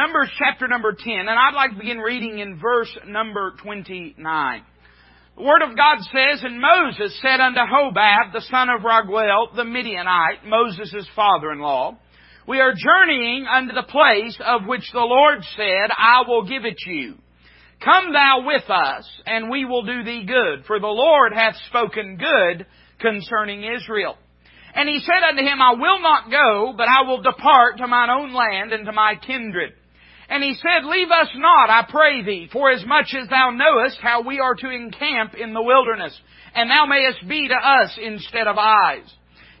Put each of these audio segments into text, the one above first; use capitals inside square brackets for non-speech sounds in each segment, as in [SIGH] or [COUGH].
Numbers chapter number 10, and I'd like to begin reading in verse number 29. The Word of God says, And Moses said unto Hobab, the son of Raguel, the Midianite, Moses' father-in-law, We are journeying unto the place of which the Lord said, I will give it you. Come thou with us, and we will do thee good, for the Lord hath spoken good concerning Israel. And he said unto him, I will not go, but I will depart to mine own land and to my kindred. And he said, Leave us not, I pray thee, for as much as thou knowest how we are to encamp in the wilderness, and thou mayest be to us instead of eyes.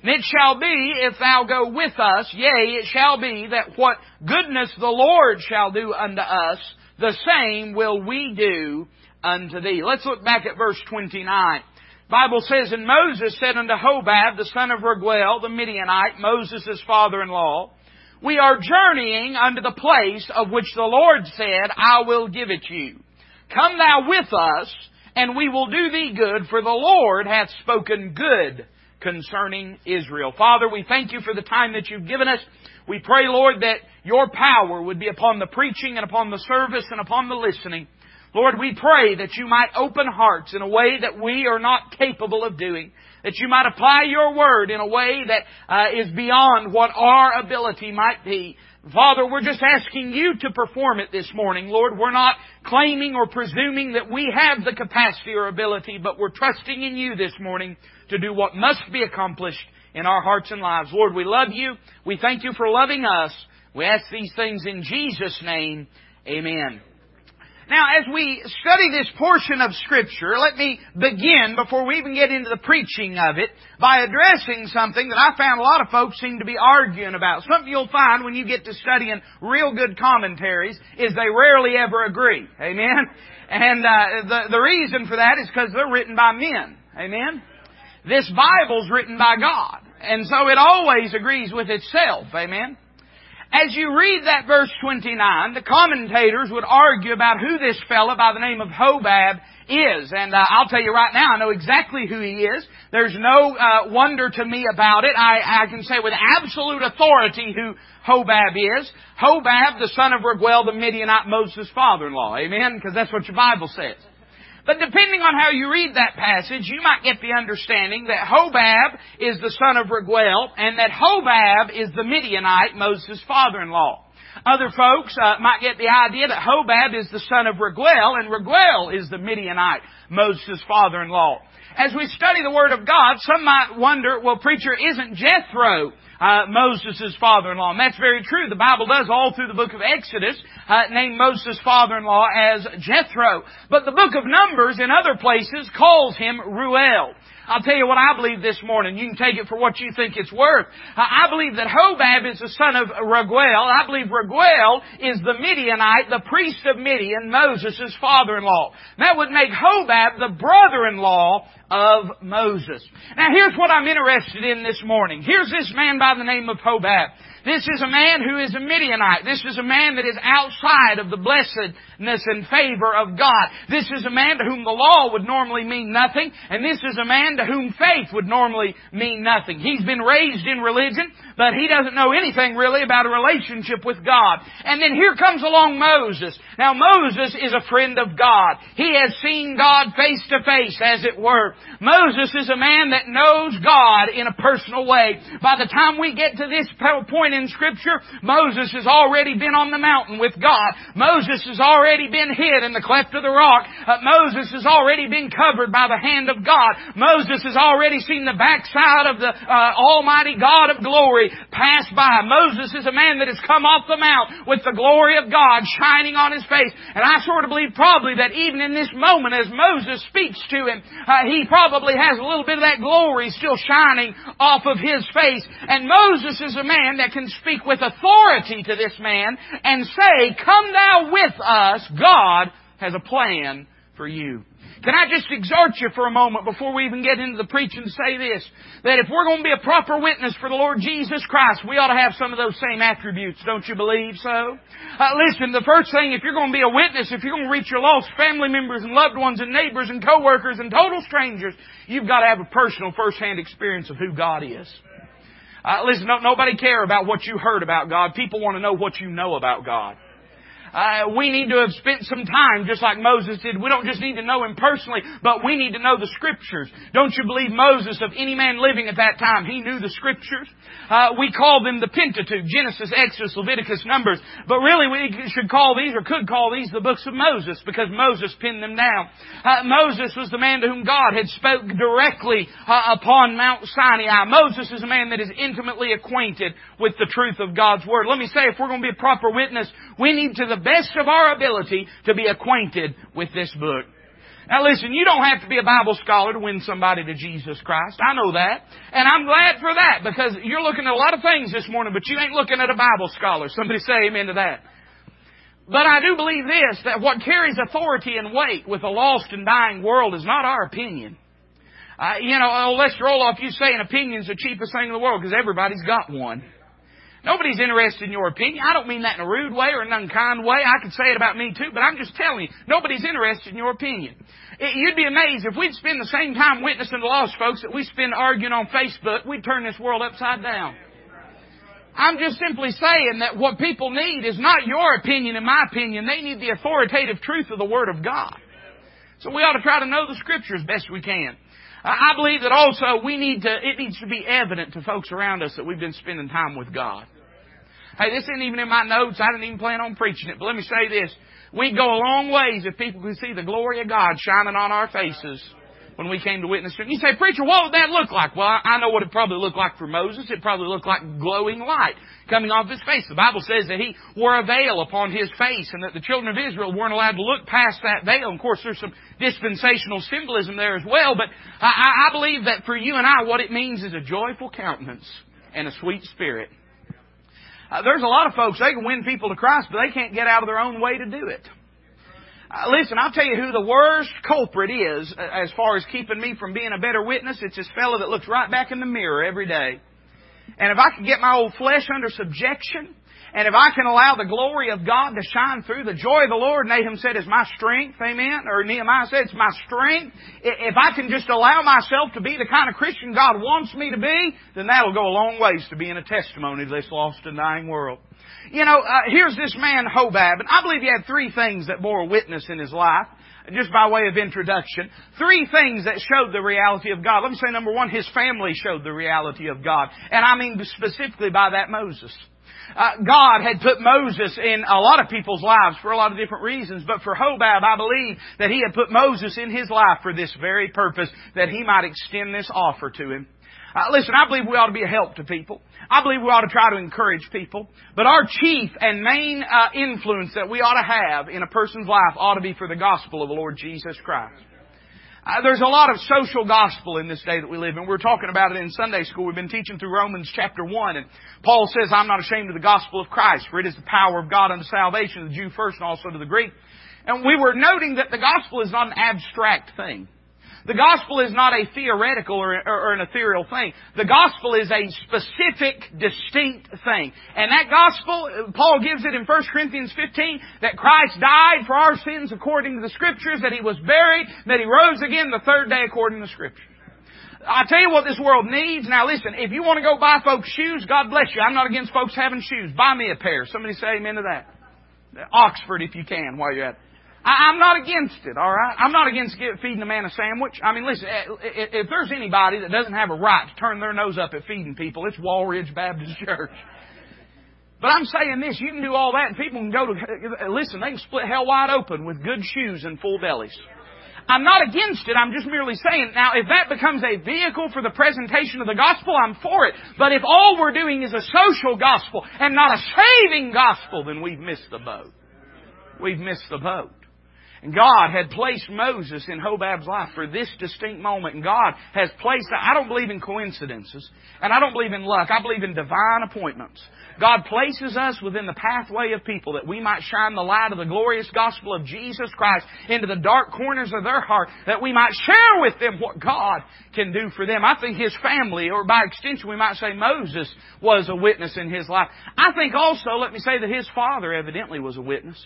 And it shall be, if thou go with us, yea, it shall be that what goodness the Lord shall do unto us, the same will we do unto thee. Let's look back at verse 29. Bible says, And Moses said unto Hobab, the son of Raguel, the Midianite, Moses' father-in-law, We are journeying unto the place of which the Lord said, I will give it you. Come thou with us, and we will do thee good, for the Lord hath spoken good concerning Israel. Father, we thank you for the time that you've given us. We pray, Lord, that your power would be upon the preaching and upon the service and upon the listening. Lord, we pray that you might open hearts in a way that we are not capable of doing. That you might apply your word in a way that uh, is beyond what our ability might be. Father, we're just asking you to perform it this morning. Lord, we're not claiming or presuming that we have the capacity or ability, but we're trusting in you this morning to do what must be accomplished in our hearts and lives. Lord, we love you. We thank you for loving us. We ask these things in Jesus' name. Amen. Now, as we study this portion of Scripture, let me begin, before we even get into the preaching of it, by addressing something that I found a lot of folks seem to be arguing about. Something you'll find when you get to studying real good commentaries is they rarely ever agree. Amen? And uh, the, the reason for that is because they're written by men. Amen? This Bible's written by God. And so it always agrees with itself. Amen? As you read that verse 29, the commentators would argue about who this fellow by the name of Hobab is. And uh, I'll tell you right now, I know exactly who he is. There's no uh, wonder to me about it. I, I can say with absolute authority who Hobab is. Hobab, the son of Raguel, the Midianite, Moses' father-in-law. Amen? Because that's what your Bible says. But depending on how you read that passage, you might get the understanding that Hobab is the son of Raguel and that Hobab is the Midianite, Moses' father-in-law. Other folks uh, might get the idea that Hobab is the son of Raguel and Raguel is the Midianite, Moses' father-in-law. As we study the Word of God, some might wonder, well, preacher, isn't Jethro uh, Moses' father-in-law. And that's very true. The Bible does all through the book of Exodus uh, name Moses' father-in-law as Jethro. But the book of Numbers in other places calls him Ruel. I'll tell you what I believe this morning. You can take it for what you think it's worth. I believe that Hobab is the son of Raguel. I believe Raguel is the Midianite, the priest of Midian, Moses' father-in-law. That would make Hobab the brother-in-law of Moses. Now here's what I'm interested in this morning. Here's this man by the name of Hobab. This is a man who is a Midianite. This is a man that is outside of the blessedness and favor of God. This is a man to whom the law would normally mean nothing, and this is a man to whom faith would normally mean nothing. He's been raised in religion, but he doesn't know anything really about a relationship with God. And then here comes along Moses. Now Moses is a friend of God. He has seen God face to face, as it were. Moses is a man that knows God in a personal way. By the time we get to this point in Scripture, Moses has already been on the mountain with God. Moses has already been hid in the cleft of the rock. Uh, Moses has already been covered by the hand of God. Moses has already seen the backside of the uh, Almighty God of glory pass by. Moses is a man that has come off the mount with the glory of God shining on his face. And I sort of believe probably that even in this moment as Moses speaks to him, uh, he probably has a little bit of that glory still shining off of his face. And Moses is a man that can can speak with authority to this man and say, Come thou with us, God has a plan for you. Can I just exhort you for a moment before we even get into the preaching to say this? That if we're going to be a proper witness for the Lord Jesus Christ, we ought to have some of those same attributes. Don't you believe so? Uh, listen, the first thing, if you're going to be a witness, if you're going to reach your lost family members and loved ones and neighbors and coworkers and total strangers, you've got to have a personal first-hand experience of who God is. Uh, listen, no, nobody care about what you heard about God. People want to know what you know about God. Uh, we need to have spent some time, just like Moses did. We don't just need to know him personally, but we need to know the Scriptures. Don't you believe Moses, of any man living at that time, he knew the Scriptures? Uh, we call them the Pentateuch, Genesis, Exodus, Leviticus, Numbers, but really we should call these, or could call these, the books of Moses, because Moses penned them down. Uh, Moses was the man to whom God had spoke directly uh, upon Mount Sinai. Moses is a man that is intimately acquainted with the truth of God's Word. Let me say, if we're going to be a proper witness, we need to the best of our ability to be acquainted with this book. Now listen, you don't have to be a Bible scholar to win somebody to Jesus Christ. I know that. And I'm glad for that because you're looking at a lot of things this morning, but you ain't looking at a Bible scholar. Somebody say amen to that. But I do believe this, that what carries authority and weight with a lost and dying world is not our opinion. Uh, you know, oh, let's roll off you saying opinion's the cheapest thing in the world because everybody's got one. Nobody's interested in your opinion. I don't mean that in a rude way or an unkind way. I could say it about me too, but I'm just telling you, nobody's interested in your opinion. It, you'd be amazed if we'd spend the same time witnessing the lost folks that we spend arguing on Facebook, we'd turn this world upside down. I'm just simply saying that what people need is not your opinion and my opinion. They need the authoritative truth of the Word of God. So we ought to try to know the Scripture as best we can. I believe that also we need to, it needs to be evident to folks around us that we've been spending time with God. Hey, this isn't even in my notes. I didn't even plan on preaching it. But let me say this. We'd go a long ways if people could see the glory of God shining on our faces when we came to witness to him. You say, preacher, what would that look like? Well, I know what it probably looked like for Moses. It probably looked like glowing light coming off his face. The Bible says that he wore a veil upon his face and that the children of Israel weren't allowed to look past that veil. And of course, there's some dispensational symbolism there as well, but I, I believe that for you and I, what it means is a joyful countenance and a sweet spirit. Uh, there's a lot of folks, they can win people to Christ, but they can't get out of their own way to do it. Uh, listen, I'll tell you who the worst culprit is uh, as far as keeping me from being a better witness. It's this fellow that looks right back in the mirror every day. And if I can get my old flesh under subjection, and if I can allow the glory of God to shine through, the joy of the Lord, Nahum said, is my strength, amen? Or Nehemiah said, it's my strength. If I can just allow myself to be the kind of Christian God wants me to be, then that'll go a long ways to being a testimony to this lost and dying world. You know, uh, here's this man Hobab, and I believe he had three things that bore witness in his life just by way of introduction, three things that showed the reality of God. Let me say number one, his family showed the reality of God. And I mean specifically by that Moses. Uh, God had put Moses in a lot of people's lives for a lot of different reasons, but for Hobab, I believe that he had put Moses in his life for this very purpose, that he might extend this offer to him. Uh, listen, I believe we ought to be a help to people. I believe we ought to try to encourage people. But our chief and main uh, influence that we ought to have in a person's life ought to be for the gospel of the Lord Jesus Christ. Uh, there's a lot of social gospel in this day that we live in. We are talking about it in Sunday school. We've been teaching through Romans chapter 1 and Paul says, I'm not ashamed of the gospel of Christ for it is the power of God unto salvation to the Jew first and also to the Greek. And we were noting that the gospel is not an abstract thing. The gospel is not a theoretical or, or, an ethereal thing. The gospel is a specific, distinct thing. And that gospel, Paul gives it in 1 Corinthians 15, that Christ died for our sins according to the Scriptures, that He was buried, that He rose again the third day according to the Scriptures. I tell you what this world needs. Now listen, if you want to go buy folks shoes, God bless you. I'm not against folks having shoes. Buy me a pair. Somebody say amen to that. Oxford if you can while you're at it. I, am not against it, alright? I'm not against feeding a man a sandwich. I mean, listen, eh, if there's anybody that doesn't have a right to turn their nose up at feeding people, it's Walridge Baptist [LAUGHS] Church. But I'm saying this, you can do all that and people can go to, eh, listen, they can split hell wide open with good shoes and full bellies. I'm not against it, I'm just merely saying, now if that becomes a vehicle for the presentation of the gospel, I'm for it. But if all we're doing is a social gospel and not a saving gospel, then we've missed the boat. We've missed the boat. And God had placed Moses in Hobab's life for this distinct moment. And God has placed, I don't believe in coincidences. And I don't believe in luck. I believe in divine appointments. God places us within the pathway of people that we might shine the light of the glorious gospel of Jesus Christ into the dark corners of their heart, that we might share with them what God can do for them. I think his family, or by extension we might say Moses, was a witness in his life. I think also, let me say that his father evidently was a witness.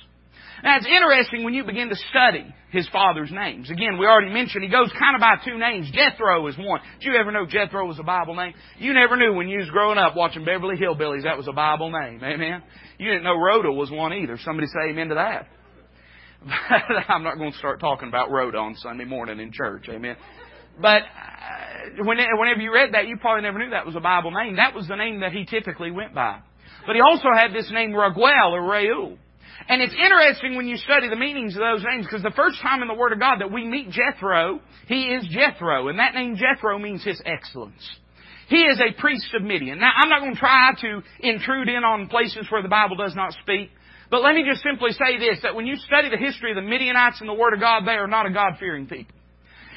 Now it's interesting when you begin to study his father's names. Again, we already mentioned he goes kind of by two names. Jethro is one. Did you ever know Jethro was a Bible name? You never knew when you was growing up watching Beverly Hillbillies that was a Bible name. Amen. You didn't know Rhoda was one either. Somebody say amen to that. [LAUGHS] I'm not going to start talking about Rhoda on Sunday morning in church. Amen. But uh, whenever you read that, you probably never knew that was a Bible name. That was the name that he typically went by. But he also had this name Raguel or Reuel. And it's interesting when you study the meanings of those names because the first time in the Word of God that we meet Jethro, he is Jethro. And that name Jethro means his excellence. He is a priest of Midian. Now, I'm not going to try to intrude in on places where the Bible does not speak. But let me just simply say this, that when you study the history of the Midianites in the Word of God, they are not a God-fearing people.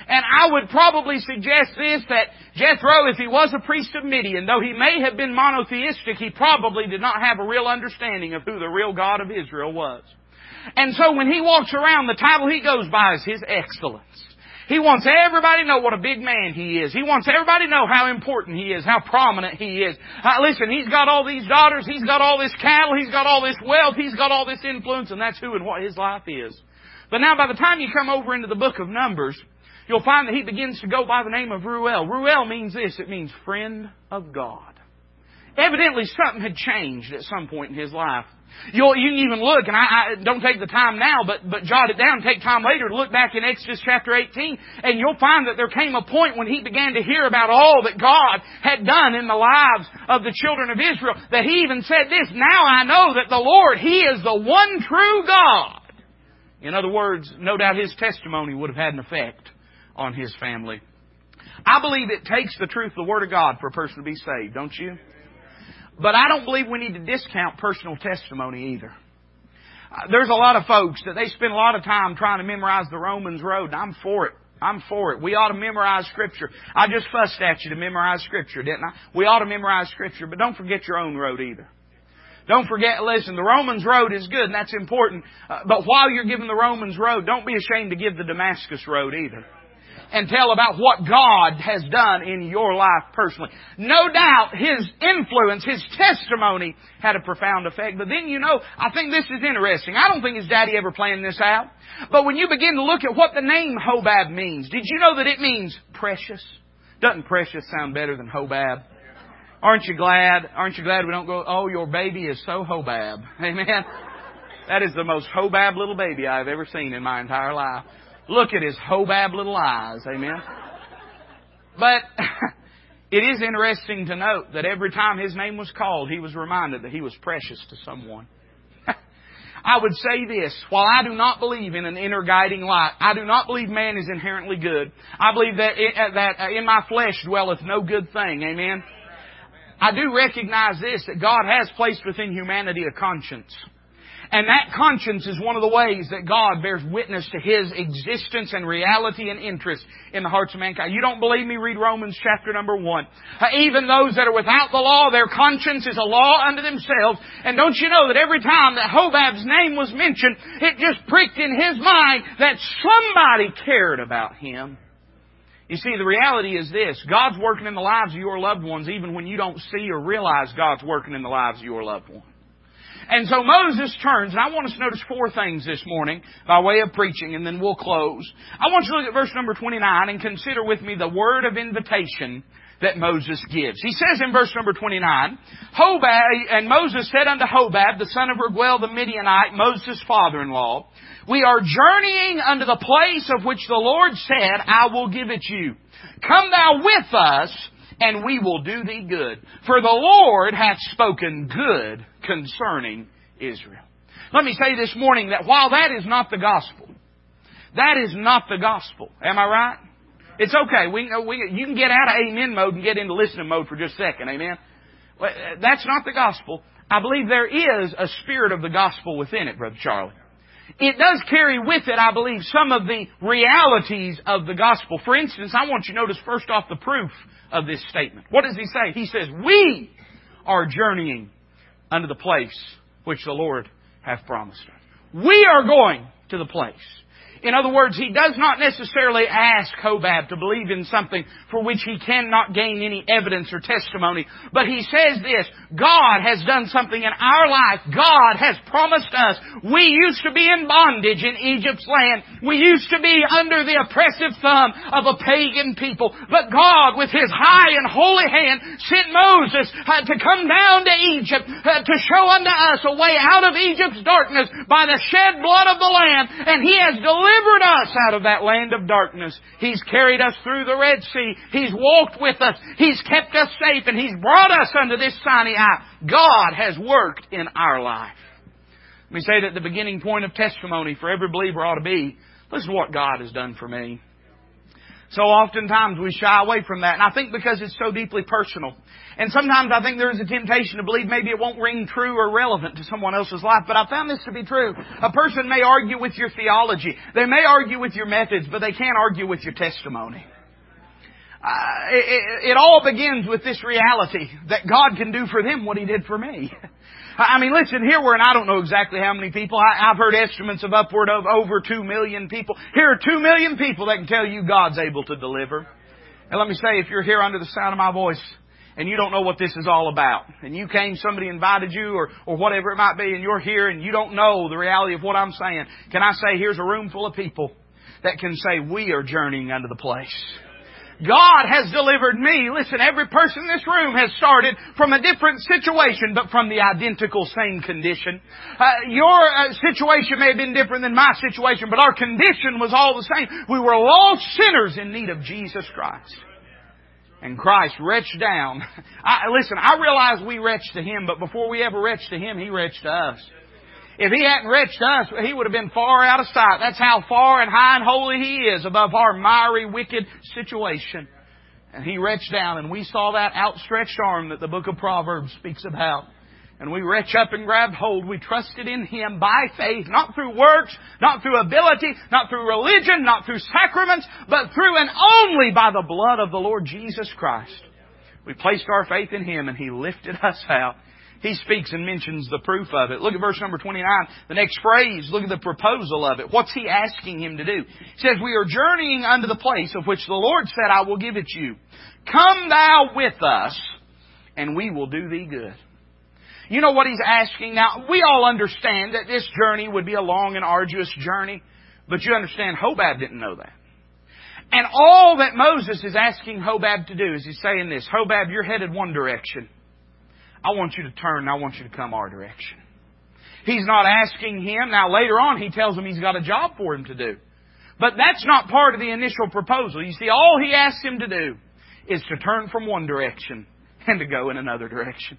And I would probably suggest this, that Jethro, if he was a priest of Midian, though he may have been monotheistic, he probably did not have a real understanding of who the real God of Israel was. And so when he walks around, the title he goes by is His Excellence. He wants everybody to know what a big man he is. He wants everybody to know how important he is, how prominent he is. Uh, listen, he's got all these daughters, he's got all this cattle, he's got all this wealth, he's got all this influence, and that's who and what his life is. But now by the time you come over into the book of Numbers, you'll find that he begins to go by the name of Ruel. Ruel means this, it means friend of God. Evidently something had changed at some point in his life. You'll, you can even look, and I, I don't take the time now, but, but jot it down, take time later to look back in Exodus chapter 18, and you'll find that there came a point when he began to hear about all that God had done in the lives of the children of Israel, that he even said this, now I know that the Lord, He is the one true God. In other words, no doubt his testimony would have had an effect on his family. I believe it takes the truth the Word of God for a person to be saved, don't you? But I don't believe we need to discount personal testimony either. Uh, there's a lot of folks that they spend a lot of time trying to memorize the Romans road, and I'm for it. I'm for it. We ought to memorize Scripture. I just fussed at you to memorize Scripture, didn't I? We ought to memorize Scripture, but don't forget your own road either. Don't forget, listen, the Romans road is good and that's important, uh, but while you're giving the Romans road, don't be ashamed to give the Damascus road either and tell about what God has done in your life personally. No doubt his influence, his testimony had a profound effect. But then you know, I think this is interesting. I don't think his daddy ever planned this out. But when you begin to look at what the name Hobab means, did you know that it means precious? Doesn't precious sound better than Hobab? Aren't you glad? Aren't you glad we don't go, oh, your baby is so Hobab. [LAUGHS] Amen. That is the most Hobab little baby I've ever seen in my entire life. Look at his hobab little eyes. Amen. But [LAUGHS] it is interesting to note that every time his name was called, he was reminded that he was precious to someone. [LAUGHS] I would say this, while I do not believe in an inner guiding light, I do not believe man is inherently good. I believe that, it, uh, that uh, in my flesh dwelleth no good thing. Amen. I do recognize this, that God has placed within humanity a conscience. And that conscience is one of the ways that God bears witness to His existence and reality and interest in the hearts of mankind. You don't believe me? Read Romans chapter number one. Uh, even those that are without the law, their conscience is a law unto themselves. And don't you know that every time that Hobab's name was mentioned, it just pricked in his mind that somebody cared about him. You see, the reality is this. God's working in the lives of your loved ones even when you don't see or realize God's working in the lives of your loved ones. And so Moses turns, and I want us to notice four things this morning by way of preaching, and then we'll close. I want you to look at verse number 29 and consider with me the word of invitation that Moses gives. He says in verse number 29, Hobab, and Moses said unto Hobab, the son of Raguel the Midianite, Moses' father-in-law, We are journeying unto the place of which the Lord said, I will give it you. Come thou with us, and we will do thee good. For the Lord hath spoken good concerning Israel. Let me say this morning that while that is not the gospel, that is not the gospel. Am I right? It's okay. We, we, you can get out of amen mode and get into listening mode for just a second. Amen? That's not the gospel. I believe there is a spirit of the gospel within it, Brother Charlie. It does carry with it, I believe, some of the realities of the gospel. For instance, I want you to notice first off the proof of this statement. What does he say? He says, We are journeying unto the place which the Lord hath promised us. We are going to the place. In other words, he does not necessarily ask Hobab to believe in something for which he cannot gain any evidence or testimony. But he says this, God has done something in our life. God has promised us. We used to be in bondage in Egypt's land. We used to be under the oppressive thumb of a pagan people. But God, with His high and holy hand, sent Moses uh, to come down to Egypt uh, to show unto us a way out of Egypt's darkness by the shed blood of the Lamb. And He has delivered delivered us out of that land of darkness. He's carried us through the Red Sea. He's walked with us. He's kept us safe and He's brought us unto this Sinai. God has worked in our life. Let me say that the beginning point of testimony for every believer ought to be, this is what God has done for me. So oftentimes we shy away from that, and I think because it's so deeply personal. And sometimes I think there is a temptation to believe maybe it won't ring true or relevant to someone else's life, but I found this to be true. A person may argue with your theology. They may argue with your methods, but they can't argue with your testimony. Uh, it, it, it all begins with this reality that God can do for them what He did for me. [LAUGHS] I mean, listen, here we're, and I don't know exactly how many people. I, I've heard estimates of upward of over two million people. Here are two million people that can tell you God's able to deliver. And let me say, if you're here under the sound of my voice, and you don't know what this is all about. And you came, somebody invited you or, or whatever it might be, and you're here and you don't know the reality of what I'm saying. Can I say, here's a room full of people that can say, we are journeying unto the place. God has delivered me. Listen, every person in this room has started from a different situation, but from the identical same condition. Uh, your uh, situation may have been different than my situation, but our condition was all the same. We were lost sinners in need of Jesus Christ. And Christ retched down. [LAUGHS] I, listen, I realize we retched to Him, but before we ever retched to Him, He retched to us. If He hadn't retched us, He would have been far out of sight. That's how far and high and holy He is above our miry, wicked situation. And He retched down, and we saw that outstretched arm that the book of Proverbs speaks about. And we reach up and grab hold. We trusted in Him by faith, not through works, not through ability, not through religion, not through sacraments, but through and only by the blood of the Lord Jesus Christ. We placed our faith in Him and He lifted us out. He speaks and mentions the proof of it. Look at verse number 29. The next phrase, look at the proposal of it. What's He asking him to do? He says, We are journeying unto the place of which the Lord said, I will give it you. Come thou with us, and we will do thee good. You know what he's asking? Now, we all understand that this journey would be a long and arduous journey, but you understand Hobab didn't know that. And all that Moses is asking Hobab to do is he's saying this, Hobab, you're headed one direction. I want you to turn and I want you to come our direction. He's not asking him. Now later on he tells him he's got a job for him to do. But that's not part of the initial proposal. You see, all he asks him to do is to turn from one direction and to go in another direction.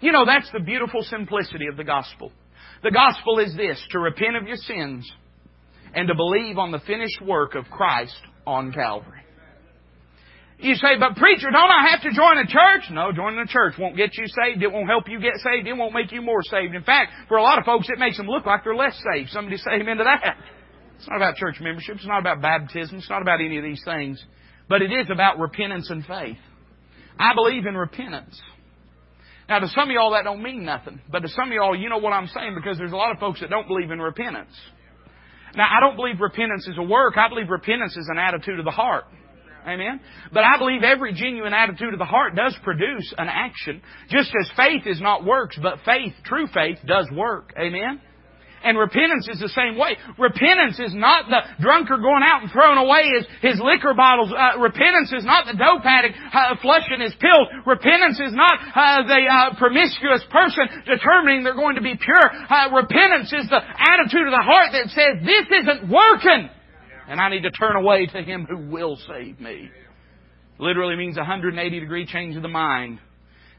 You know, that's the beautiful simplicity of the gospel. The gospel is this, to repent of your sins and to believe on the finished work of Christ on Calvary. You say, but preacher, don't I have to join a church? No, joining a church won't get you saved. It won't help you get saved. It won't make you more saved. In fact, for a lot of folks, it makes them look like they're less saved. Somebody say amen to that. It's not about church membership. It's not about baptism. It's not about any of these things. But it is about repentance and faith. I believe in repentance. Now, to some of y'all, that don't mean nothing. But to some of y'all, you know what I'm saying because there's a lot of folks that don't believe in repentance. Now, I don't believe repentance is a work. I believe repentance is an attitude of the heart. Amen? But I believe every genuine attitude of the heart does produce an action. Just as faith is not works, but faith, true faith, does work. Amen? And repentance is the same way. Repentance is not the drunkard going out and throwing away his, his liquor bottles. Uh, repentance is not the dope addict uh, flushing his pills. Repentance is not uh, the uh, promiscuous person determining they're going to be pure. Uh, repentance is the attitude of the heart that says, this isn't working. And I need to turn away to Him who will save me. Literally means a 180 degree change of the mind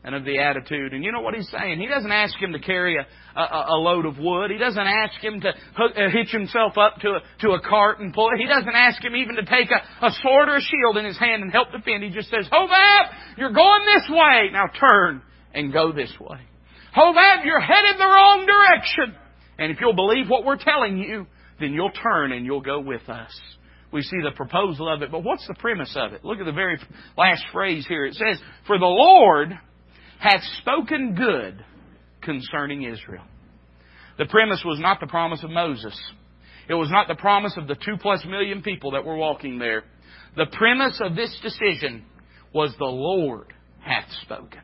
and of the attitude. And you know what he's saying? He doesn't ask him to carry a, a, a load of wood. He doesn't ask him to hook, uh, hitch himself up to a, to a cart and pull it. He doesn't ask him even to take a, a sword or a shield in his hand and help defend. He just says, Hobab, you're going this way. Now turn and go this way. Hobab, you're headed the wrong direction. And if you'll believe what we're telling you, then you'll turn and you'll go with us we see the proposal of it. But what's the premise of it? Look at the very last phrase here. It says, For the Lord hath spoken good concerning Israel. The premise was not the promise of Moses. It was not the promise of the two plus million people that were walking there. The premise of this decision was the Lord hath spoken.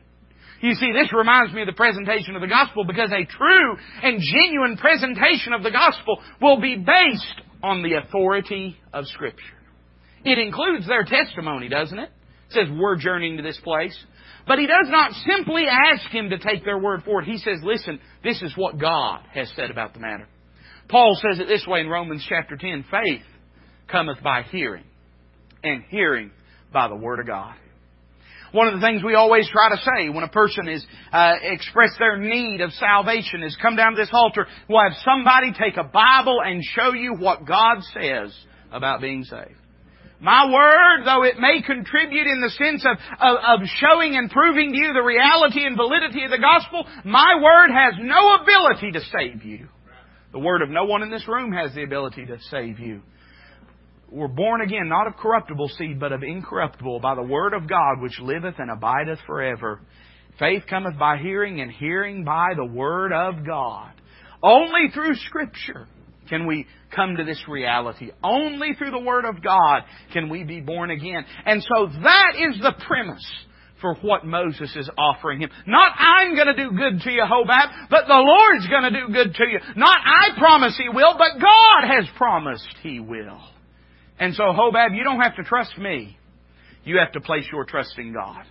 You see, this reminds me of the presentation of the gospel because a true and genuine presentation of the gospel will be based on the authority of Scripture. It includes their testimony, doesn't it? It says, we're journeying to this place. But he does not simply ask him to take their word for it. He says, listen, this is what God has said about the matter. Paul says it this way in Romans chapter 10, faith cometh by hearing, and hearing by the word of God. One of the things we always try to say when a person is uh, express their need of salvation is come down to this altar. We'll have somebody take a Bible and show you what God says about being saved. My word, though it may contribute in the sense of, of, of, showing and proving to you the reality and validity of the gospel, my word has no ability to save you. The word of no one in this room has the ability to save you. We're born again, not of corruptible seed, but of incorruptible, by the word of God which liveth and abideth forever. Faith cometh by hearing, and hearing by the word of God. Only through Scripture can we come to this reality. Only through the Word of God can we be born again. And so that is the premise for what Moses is offering him. Not I'm going to do good to you, Hobab, but the Lord's going to do good to you. Not I promise He will, but God has promised He will. And so, Hobab, you don't have to trust me. You have to place your trust in God.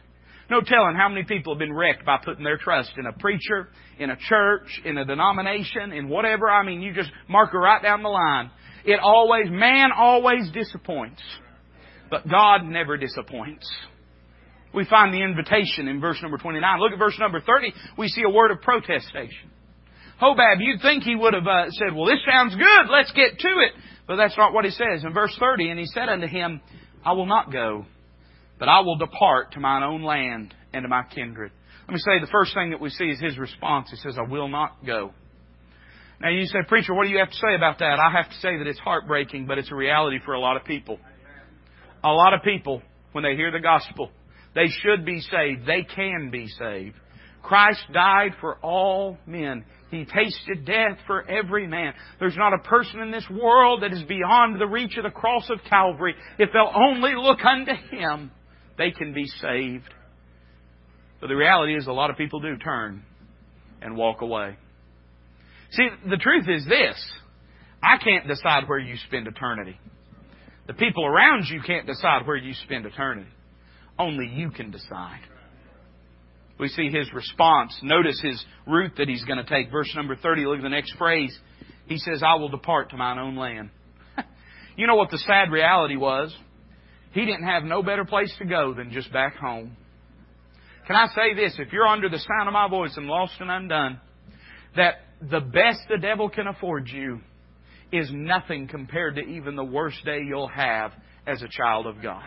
No telling how many people have been wrecked by putting their trust in a preacher, in a church, in a denomination, in whatever. I mean, you just mark it right down the line. It always, man always disappoints. But God never disappoints. We find the invitation in verse number 29. Look at verse number 30. We see a word of protestation. Hobab, you'd think he would have uh, said, well, this sounds good. Let's get to it. But that's not what he says. In verse 30, and he said unto him, I will not go but I will depart to mine own land and to my kindred. Let me say the first thing that we see is his response. He says, I will not go. Now you say, preacher, what do you have to say about that? I have to say that it's heartbreaking, but it's a reality for a lot of people. A lot of people, when they hear the gospel, they should be saved. They can be saved. Christ died for all men. He tasted death for every man. There's not a person in this world that is beyond the reach of the cross of Calvary if they'll only look unto Him they can be saved. But the reality is, a lot of people do turn and walk away. See, the truth is this I can't decide where you spend eternity. The people around you can't decide where you spend eternity. Only you can decide. We see his response. Notice his route that he's going to take. Verse number 30, look at the next phrase. He says, I will depart to mine own land. [LAUGHS] you know what the sad reality was? He didn't have no better place to go than just back home. Can I say this? If you're under the sound of my voice and lost and undone, that the best the devil can afford you is nothing compared to even the worst day you'll have as a child of God.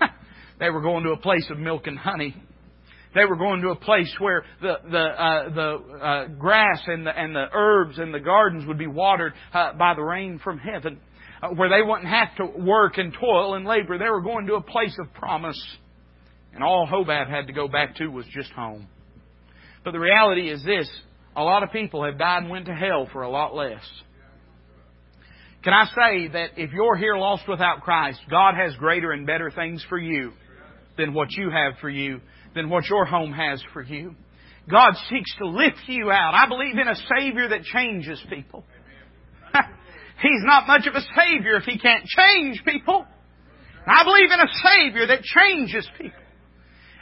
[LAUGHS] they were going to a place of milk and honey. They were going to a place where the the uh, the uh, grass and the and the herbs and the gardens would be watered uh, by the rain from heaven. Uh, where they wouldn't have to work and toil and labor. They were going to a place of promise. And all Hobab had to go back to was just home. But the reality is this a lot of people have died and went to hell for a lot less. Can I say that if you're here lost without Christ, God has greater and better things for you than what you have for you, than what your home has for you? God seeks to lift you out. I believe in a Savior that changes people. [LAUGHS] He's not much of a Savior if He can't change people. I believe in a Savior that changes people.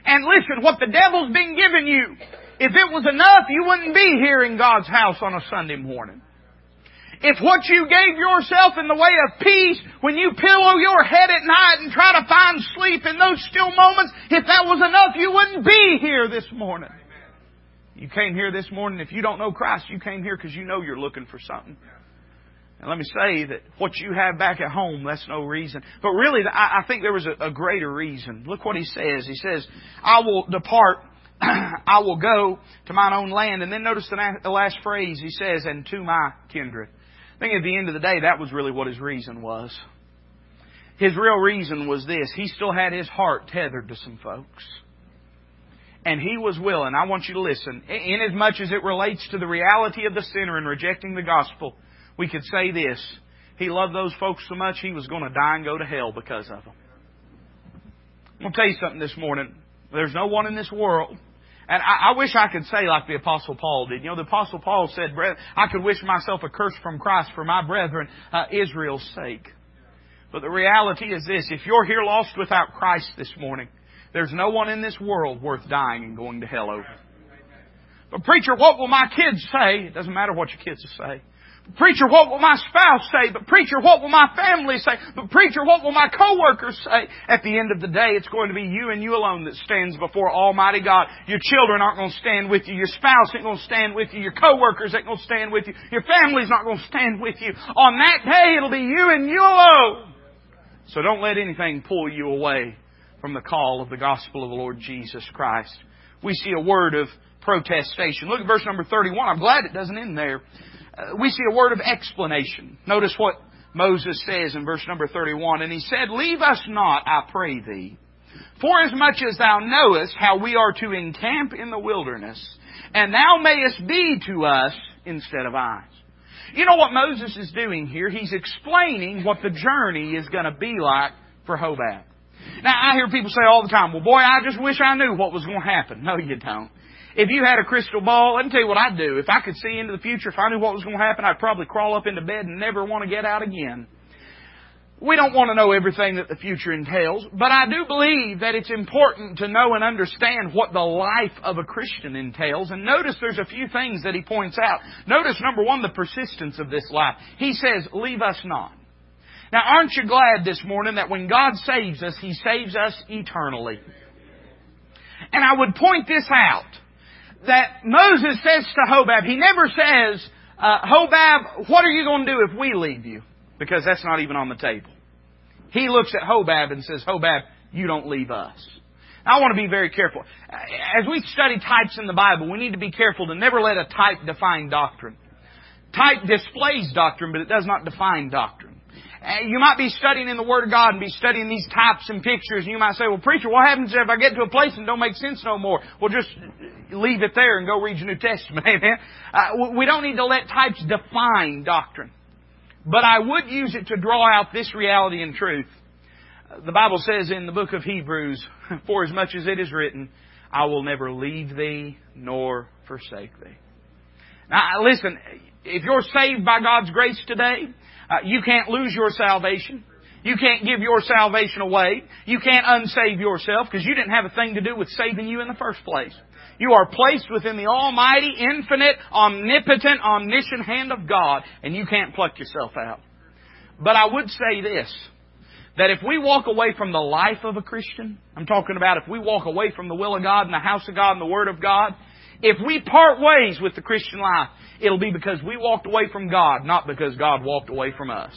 And listen, what the devil's been giving you, if it was enough, you wouldn't be here in God's house on a Sunday morning. If what you gave yourself in the way of peace when you pillow your head at night and try to find sleep in those still moments, if that was enough, you wouldn't be here this morning. You came here this morning, if you don't know Christ, you came here because you know you're looking for something. And let me say that what you have back at home, that's no reason. But really, I think there was a, greater reason. Look what he says. He says, I will depart, [CLEARS THROAT] I will go to mine own land. And then notice the last phrase he says, and to my kindred. I think at the end of the day, that was really what his reason was. His real reason was this. He still had his heart tethered to some folks. And he was willing, I want you to listen, in as much as it relates to the reality of the sinner and rejecting the gospel, we could say this. He loved those folks so much he was going to die and go to hell because of them. I'm going to tell you something this morning. There's no one in this world. And I, I wish I could say like the Apostle Paul did. You know, the Apostle Paul said, I could wish myself a curse from Christ for my brethren, uh, Israel's sake. But the reality is this. If you're here lost without Christ this morning, there's no one in this world worth dying and going to hell over. But preacher, what will my kids say? It doesn't matter what your kids will say. Preacher, what will my spouse say? But preacher, what will my family say? But preacher, what will my coworkers say? At the end of the day, it's going to be you and you alone that stands before Almighty God. Your children aren't going to stand with you. Your spouse ain't going to stand with you. Your coworkers ain't going to stand with you. Your family's not going to stand with you. On that day, it'll be you and you alone. So don't let anything pull you away from the call of the gospel of the Lord Jesus Christ. We see a word of protestation. Look at verse number 31. I'm glad it doesn't end there. Uh, we see a word of explanation. Notice what Moses says in verse number 31. And he said, Leave us not, I pray thee, for as much as thou knowest how we are to encamp in the wilderness, and thou mayest be to us instead of eyes. You know what Moses is doing here? He's explaining what the journey is going to be like for Hobab. Now, I hear people say all the time, well, boy, I just wish I knew what was going to happen. No, you don't. If you had a crystal ball, let me tell you what I'd do. If I could see into the future, if I knew what was going to happen, I'd probably crawl up into bed and never want to get out again. We don't want to know everything that the future entails, but I do believe that it's important to know and understand what the life of a Christian entails. And notice there's a few things that he points out. Notice number one, the persistence of this life. He says, leave us not. Now aren't you glad this morning that when God saves us, He saves us eternally? And I would point this out that Moses says to Hobab, he never says, uh, Hobab, what are you going to do if we leave you? Because that's not even on the table. He looks at Hobab and says, Hobab, you don't leave us. I want to be very careful. As we study types in the Bible, we need to be careful to never let a type define doctrine. Type displays doctrine, but it does not define doctrine. Uh, you might be studying in the Word of God and be studying these types and pictures, and you might say, well, preacher, what happens if I get to a place and don't make sense no more? Well, just leave it there and go read your New Testament. [LAUGHS] Amen? Uh, we don't need to let types define doctrine. But I would use it to draw out this reality and truth. The Bible says in the book of Hebrews, [LAUGHS] For as much as it is written, I will never leave thee nor forsake thee. Now, listen, if you're saved by God's grace today, uh, you can't lose your salvation. You can't give your salvation away. You can't unsave yourself because you didn't have a thing to do with saving you in the first place. You are placed within the almighty, infinite, omnipotent, omniscient hand of God and you can't pluck yourself out. But I would say this, that if we walk away from the life of a Christian, I'm talking about if we walk away from the will of God and the house of God and the Word of God, if we part ways with the Christian life, it'll be because we walked away from God, not because God walked away from us.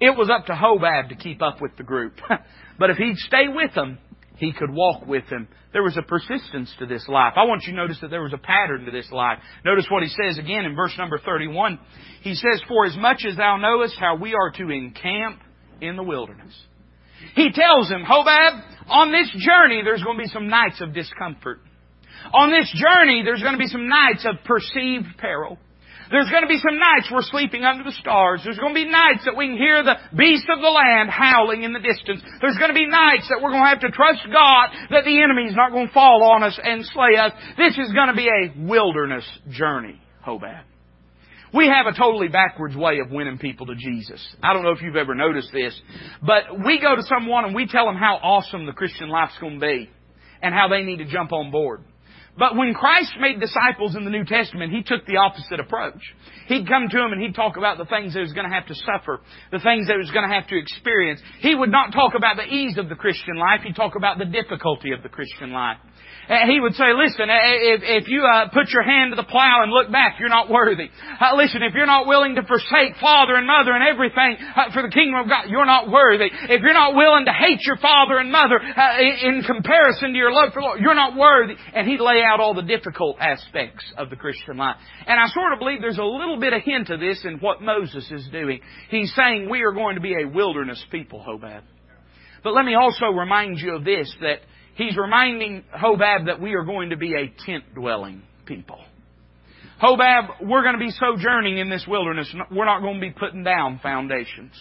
It was up to Hobab to keep up with the group. [LAUGHS] but if he'd stay with them, he could walk with them. There was a persistence to this life. I want you to notice that there was a pattern to this life. Notice what he says again in verse number 31. He says, For as much as thou knowest how we are to encamp in the wilderness. He tells him, Hobab, on this journey there's going to be some nights of discomfort. On this journey, there's going to be some nights of perceived peril. There's going to be some nights we're sleeping under the stars. There's going to be nights that we can hear the beasts of the land howling in the distance. There's going to be nights that we're going to have to trust God that the enemy is not going to fall on us and slay us. This is going to be a wilderness journey, Hobab. We have a totally backwards way of winning people to Jesus. I don't know if you've ever noticed this, but we go to someone and we tell them how awesome the Christian life's going to be and how they need to jump on board. But when Christ made disciples in the New Testament, He took the opposite approach. He'd come to them and He'd talk about the things that was going to have to suffer, the things that was going to have to experience. He would not talk about the ease of the Christian life, He'd talk about the difficulty of the Christian life. Uh, he would say, listen, uh, if, if you uh, put your hand to the plow and look back, you're not worthy. Uh, listen, if you're not willing to forsake father and mother and everything uh, for the kingdom of God, you're not worthy. If you're not willing to hate your father and mother uh, in, in comparison to your love for Lord, you're not worthy. And he'd lay out all the difficult aspects of the Christian life. And I sort of believe there's a little bit of hint of this in what Moses is doing. He's saying we are going to be a wilderness people, Hobab. But let me also remind you of this, that He's reminding Hobab that we are going to be a tent dwelling people. Hobab, we're going to be sojourning in this wilderness. We're not going to be putting down foundations.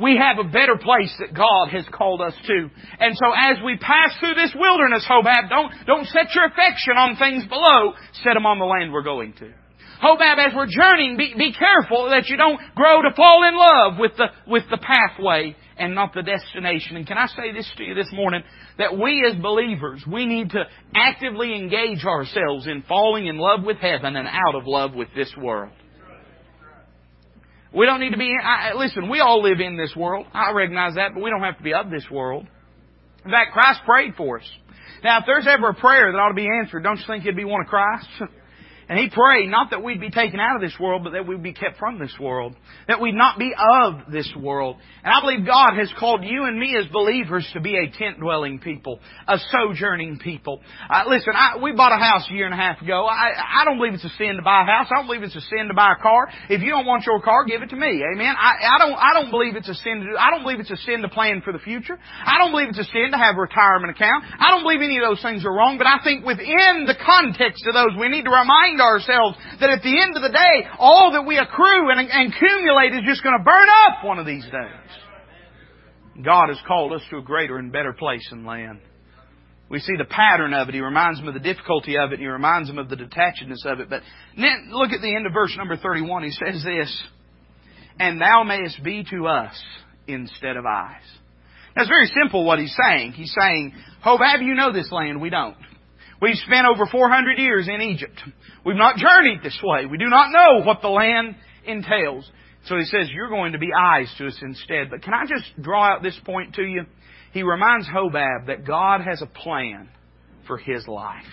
We have a better place that God has called us to. And so as we pass through this wilderness, Hobab, don't, don't set your affection on things below. Set them on the land we're going to. Hobab, as we're journeying, be, be careful that you don't grow to fall in love with the, with the pathway and not the destination. And can I say this to you this morning? That we as believers, we need to actively engage ourselves in falling in love with heaven and out of love with this world. We don't need to be, I, listen, we all live in this world. I recognize that, but we don't have to be of this world. In fact, Christ prayed for us. Now, if there's ever a prayer that ought to be answered, don't you think it'd be one of Christ's? [LAUGHS] And he prayed not that we'd be taken out of this world, but that we'd be kept from this world. That we'd not be of this world. And I believe God has called you and me as believers to be a tent dwelling people, a sojourning people. Uh, listen, I, we bought a house a year and a half ago. I, I don't believe it's a sin to buy a house. I don't believe it's a sin to buy a car. If you don't want your car, give it to me. Amen. I, I don't, I don't believe it's a sin to do, I don't believe it's a sin to plan for the future. I don't believe it's a sin to have a retirement account. I don't believe any of those things are wrong, but I think within the context of those, we need to remind remind ourselves that at the end of the day, all that we accrue and, accumulate is just going to burn up one of these days. God has called us to a greater and better place and land. We see the pattern of it. He reminds them of the difficulty of it. He reminds them of the detachedness of it. But then look at the end of verse number 31. He says this, And thou mayest be to us instead of eyes. That's very simple what he's saying. He's saying, Hobab, you know this land. We don't. We've spent over 400 years in Egypt. We've not journeyed this way. We do not know what the land entails. So he says, you're going to be eyes to us instead. But can I just draw out this point to you? He reminds Hobab that God has a plan for his life.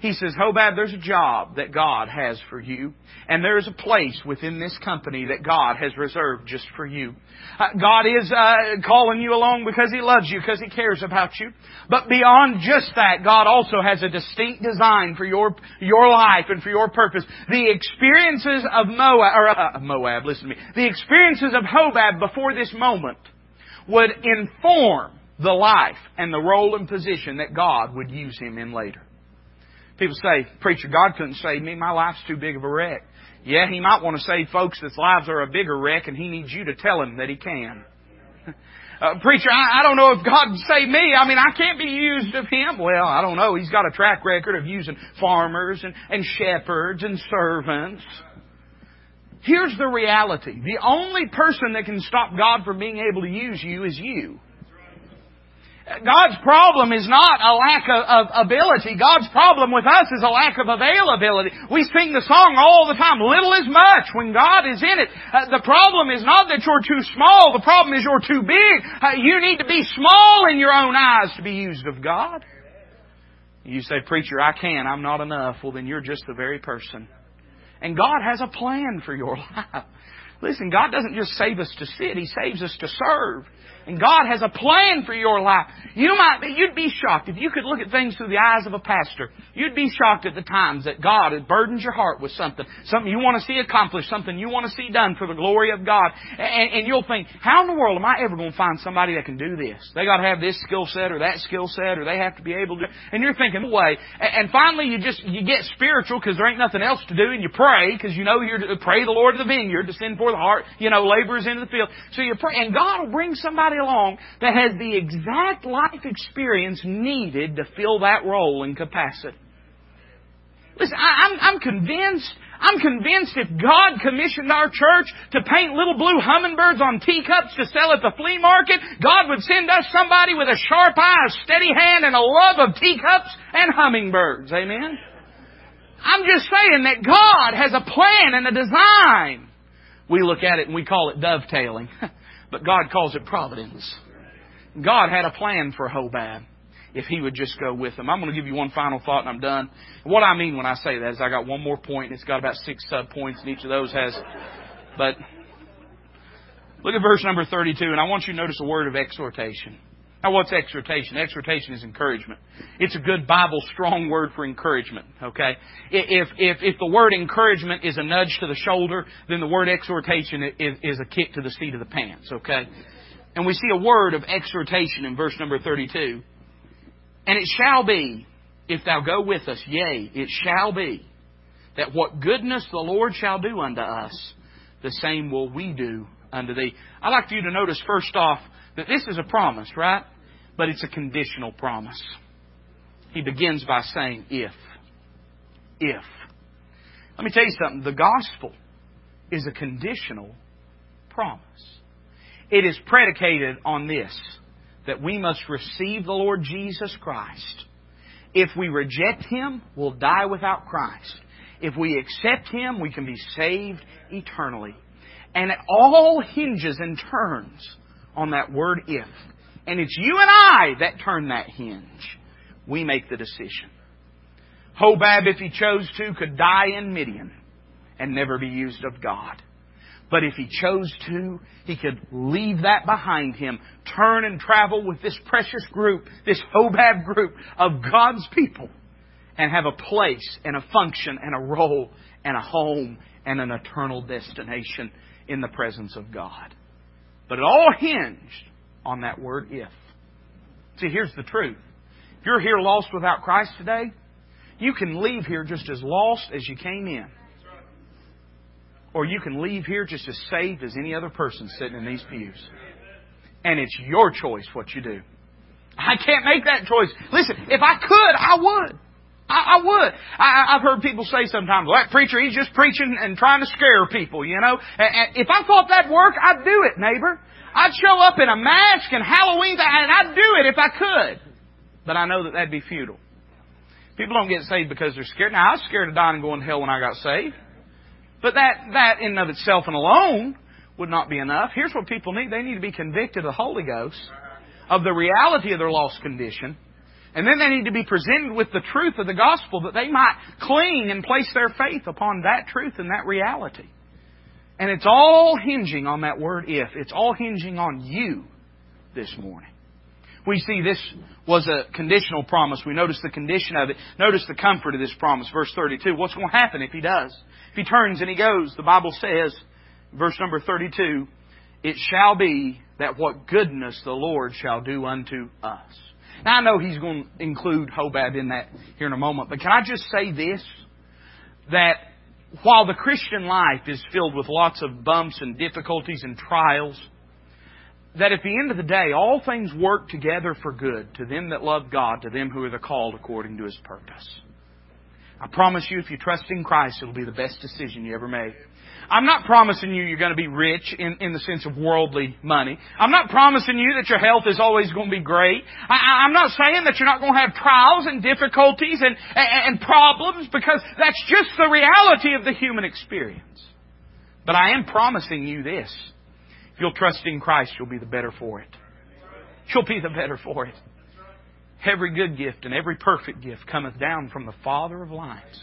He says, Hobab, there's a job that God has for you, and there's a place within this company that God has reserved just for you. Uh, God is uh, calling you along because He loves you, because He cares about you. But beyond just that, God also has a distinct design for your your life and for your purpose. The experiences of Moab, or uh, Moab, listen to me. The experiences of Hobab before this moment would inform the life and the role and position that God would use him in later. People say, Preacher, God couldn't save me. My life's too big of a wreck. Yeah, He might want to save folks whose lives are a bigger wreck, and He needs you to tell Him that He can. [LAUGHS] Uh, preacher, I, I don't know if God can save me. I mean, I can't be used of Him. Well, I don't know. He's got a track record of using farmers and, and shepherds and servants. Here's the reality. The only person that can stop God from being able to use you is you. God's problem is not a lack of, of, ability. God's problem with us is a lack of availability. We sing the song all the time, little is much when God is in it. Uh, the problem is not that you're too small, the problem is you're too big. Uh, you need to be small in your own eyes to be used of God. You say, preacher, I can, I'm not enough. Well, then you're just the very person. And God has a plan for your [LAUGHS] life. Listen, God doesn't just save us to sit, He saves us to serve. And God has a plan for your life. You might, you'd be shocked if you could look at things through the eyes of a pastor. You'd be shocked at the times that God has burdened your heart with something, something you want to see accomplished, something you want to see done for the glory of God. And, and you'll think, how in the world am I ever going to find somebody that can do this? They got to have this skill set or that skill set or they have to be able to, and you're thinking, way. And finally you just, you get spiritual because there ain't nothing else to do and you pray because you know you're to pray the Lord of the vineyard to send forth the heart, you know, laborers into the field. So you pray and God will bring somebody along that has the exact life experience needed to fill that role and capacity. Listen, I, I'm, I'm convinced I'm convinced if God commissioned our church to paint little blue hummingbirds on teacups to sell at the flea market, God would send us somebody with a sharp eye, a steady hand, and a love of teacups and hummingbirds. Amen? I'm just saying that God has a plan and a design. We look at it and we call it dovetailing. [LAUGHS] but God calls it providence. God had a plan for Hobab if he would just go with them. I'm going to give you one final thought and I'm done. What I mean when I say that is I got one more point. It's got about six sub points and each of those has, but look at verse number 32 and I want you to notice a word of exhortation. Now, what's exhortation? Exhortation is encouragement. It's a good Bible strong word for encouragement. Okay, if if if the word encouragement is a nudge to the shoulder, then the word exhortation is, is a kick to the seat of the pants. Okay, and we see a word of exhortation in verse number thirty-two. And it shall be, if thou go with us, yea, it shall be that what goodness the Lord shall do unto us, the same will we do unto thee. I'd like for you to notice first off that this is a promise, right? But it's a conditional promise. He begins by saying, if. If. Let me tell you something. The gospel is a conditional promise. It is predicated on this that we must receive the Lord Jesus Christ. If we reject Him, we'll die without Christ. If we accept Him, we can be saved eternally. And it all hinges and turns on that word if. And it's you and I that turn that hinge. We make the decision. Hobab, if he chose to, could die in Midian and never be used of God. But if he chose to, he could leave that behind him, turn and travel with this precious group, this Hobab group of God's people, and have a place and a function and a role and a home and an eternal destination in the presence of God. But it all hinged on that word if. See, here's the truth. If you're here lost without Christ today, you can leave here just as lost as you came in. Or you can leave here just as saved as any other person sitting in these pews. And it's your choice what you do. I can't make that choice. Listen, if I could, I would. I, I would. I, I've heard people say sometimes, well, that preacher, he's just preaching and trying to scare people, you know. And, and if I thought that'd work, I'd do it, neighbor. I'd show up in a mask and Halloween, and I'd do it if I could. But I know that that'd be futile. People don't get saved because they're scared. Now, I was scared of dying and going to hell when I got saved. But that, that in and of itself and alone would not be enough. Here's what people need. They need to be convicted of the Holy Ghost, of the reality of their lost condition, and then they need to be presented with the truth of the gospel that they might cling and place their faith upon that truth and that reality. And it's all hinging on that word if. It's all hinging on you this morning. We see this was a conditional promise. We notice the condition of it. Notice the comfort of this promise. Verse 32. What's going to happen if he does? If he turns and he goes, the Bible says, verse number 32, it shall be that what goodness the Lord shall do unto us. Now I know he's going to include Hobab in that here in a moment, but can I just say this? That while the Christian life is filled with lots of bumps and difficulties and trials, that at the end of the day, all things work together for good to them that love God, to them who are the called according to His purpose. I promise you, if you trust in Christ, it'll be the best decision you ever make. I'm not promising you you're going to be rich in, in the sense of worldly money. I'm not promising you that your health is always going to be great. I, I'm not saying that you're not going to have trials and difficulties and, and, and problems because that's just the reality of the human experience. But I am promising you this. If you'll trust in Christ, you'll be the better for it. You'll be the better for it. Every good gift and every perfect gift cometh down from the Father of lights,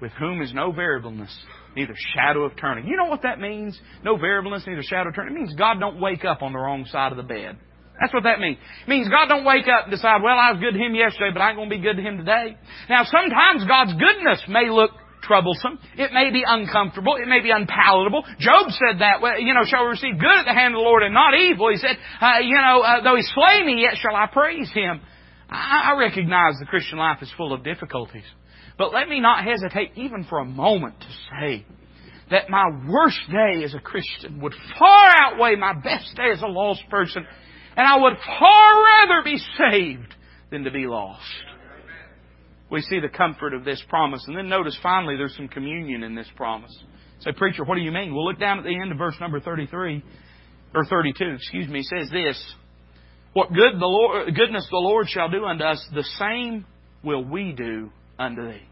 with whom is no variableness, neither shadow of turning. You know what that means? No variableness, neither shadow of turning. It means God don't wake up on the wrong side of the bed. That's what that means. It means God don't wake up and decide, well, I was good to him yesterday, but I ain't going to be good to him today. Now, sometimes God's goodness may look troublesome. It may be uncomfortable. It may be unpalatable. Job said that, you know, shall receive good at the hand of the Lord and not evil. He said, uh, you know, uh, though he slay me, yet shall I praise him. I, I recognize the Christian life is full of difficulties. But let me not hesitate even for a moment to say that my worst day as a Christian would far outweigh my best day as a lost person. And I would far rather be saved than to be lost we see the comfort of this promise. And then notice finally there's some communion in this promise. Say, preacher, what do you mean? Well, look down at the end of verse number 33, or 32, excuse me, says this. What good the Lord, goodness the Lord shall do unto us, the same will we do unto thee.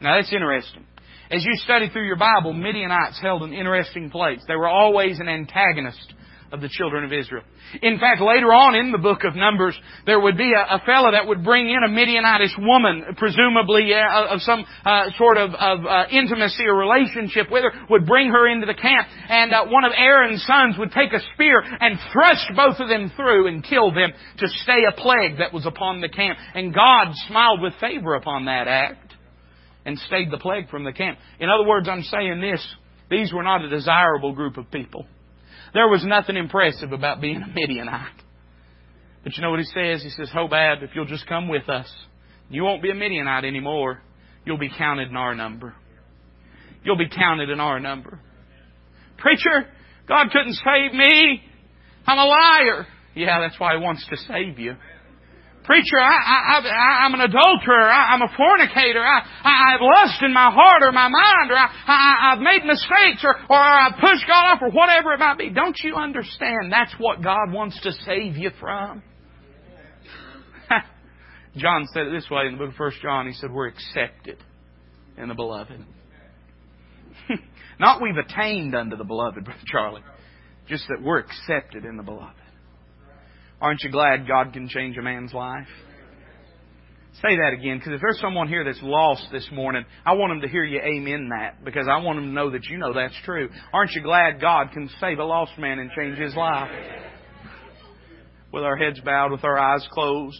Now that's interesting. As you study through your Bible, Midianites held an interesting place. They were always an antagonist of the children of Israel. In fact, later on in the book of Numbers, there would be a, a fellow that would bring in a Midianitish woman, presumably uh, of some uh, sort of, of uh, intimacy or relationship with her, would bring her into the camp, and uh, one of Aaron's sons would take a spear and thrust both of them through and kill them to stay a plague that was upon the camp. And God smiled with favor upon that act and stayed the plague from the camp. In other words, I'm saying this, these were not a desirable group of people. There was nothing impressive about being a Midianite. But you know what he says? He says, Hobab, if you'll just come with us, you won't be a Midianite anymore. you'll be counted in our number. You'll be counted in our number. Preacher, God couldn't save me. I'm a liar. Yeah, that's why He wants to save you. Preacher, I, I, I'm an adulterer. I, I'm a fornicator. I, I, have lust in my heart or my mind, or I, I, I've made mistakes, or, or I pushed God off, or whatever it might be. Don't you understand? That's what God wants to save you from. [LAUGHS] John said it this way in the book of First John. He said, "We're accepted in the beloved." [LAUGHS] Not we've attained unto the beloved, Brother Charlie. Just that we're accepted in the beloved. Aren't you glad God can change a man's life? Say that again, because if there's someone here that's lost this morning, I want them to hear you amen that, because I want them to know that you know that's true. Aren't you glad God can save a lost man and change his life? With our heads bowed, with our eyes closed.